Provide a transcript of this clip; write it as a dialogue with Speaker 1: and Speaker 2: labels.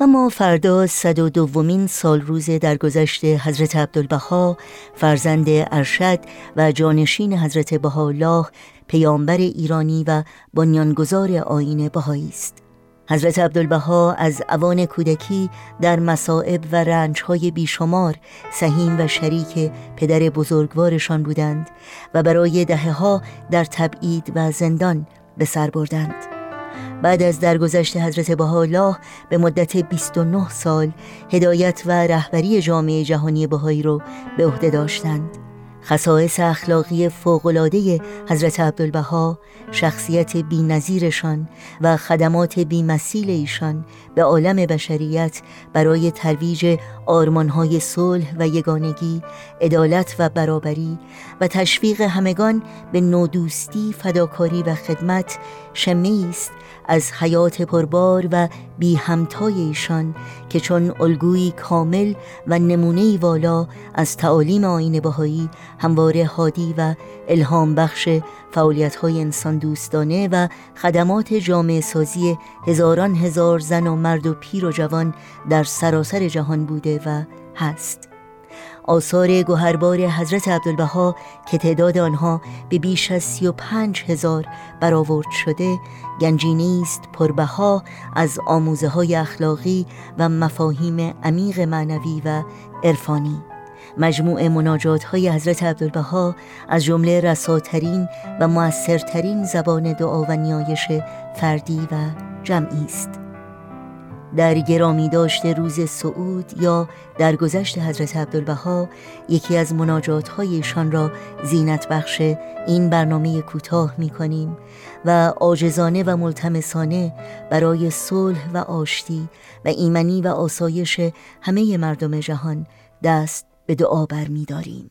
Speaker 1: و ما فردا صد و دومین سال روز درگذشت حضرت عبدالبها فرزند ارشد و جانشین حضرت بهاءالله پیامبر ایرانی و بنیانگذار آین بهایی است. حضرت عبدالبها از اوان کودکی در مصائب و رنجهای بیشمار سهیم و شریک پدر بزرگوارشان بودند و برای دهه ها در تبعید و زندان به سر بردند. بعد از درگذشت حضرت بهاءالله به مدت 29 سال هدایت و رهبری جامعه جهانی بهایی را به عهده داشتند. خصائص اخلاقی فوقالعاده حضرت عبدالبها شخصیت بینظیرشان و خدمات بیمثیل ایشان به عالم بشریت برای ترویج آرمانهای صلح و یگانگی عدالت و برابری و تشویق همگان به نودوستی فداکاری و خدمت شمه است از حیات پربار و بی همتای ایشان که چون الگویی کامل و نمونه والا از تعالیم آین بهایی همواره هادی و الهام بخش فعالیت های انسان دوستانه و خدمات جامعه سازی هزاران هزار زن و مرد و پیر و جوان در سراسر جهان بوده و هست. آثار گوهربار حضرت عبدالبها که تعداد آنها به بیش از سی و پنج هزار برآورد شده گنجینه است پربها از آموزه های اخلاقی و مفاهیم عمیق معنوی و عرفانی. مجموع مناجات های حضرت عبدالبها از جمله رساترین و موثرترین زبان دعا و نیایش فردی و جمعی است. در گرامی داشته روز سعود یا در گذشت حضرت عبدالبها یکی از مناجات هایشان را زینت بخش این برنامه کوتاه می کنیم و آجزانه و ملتمسانه برای صلح و آشتی و ایمنی و آسایش همه مردم جهان دست به دعا برمیداریم.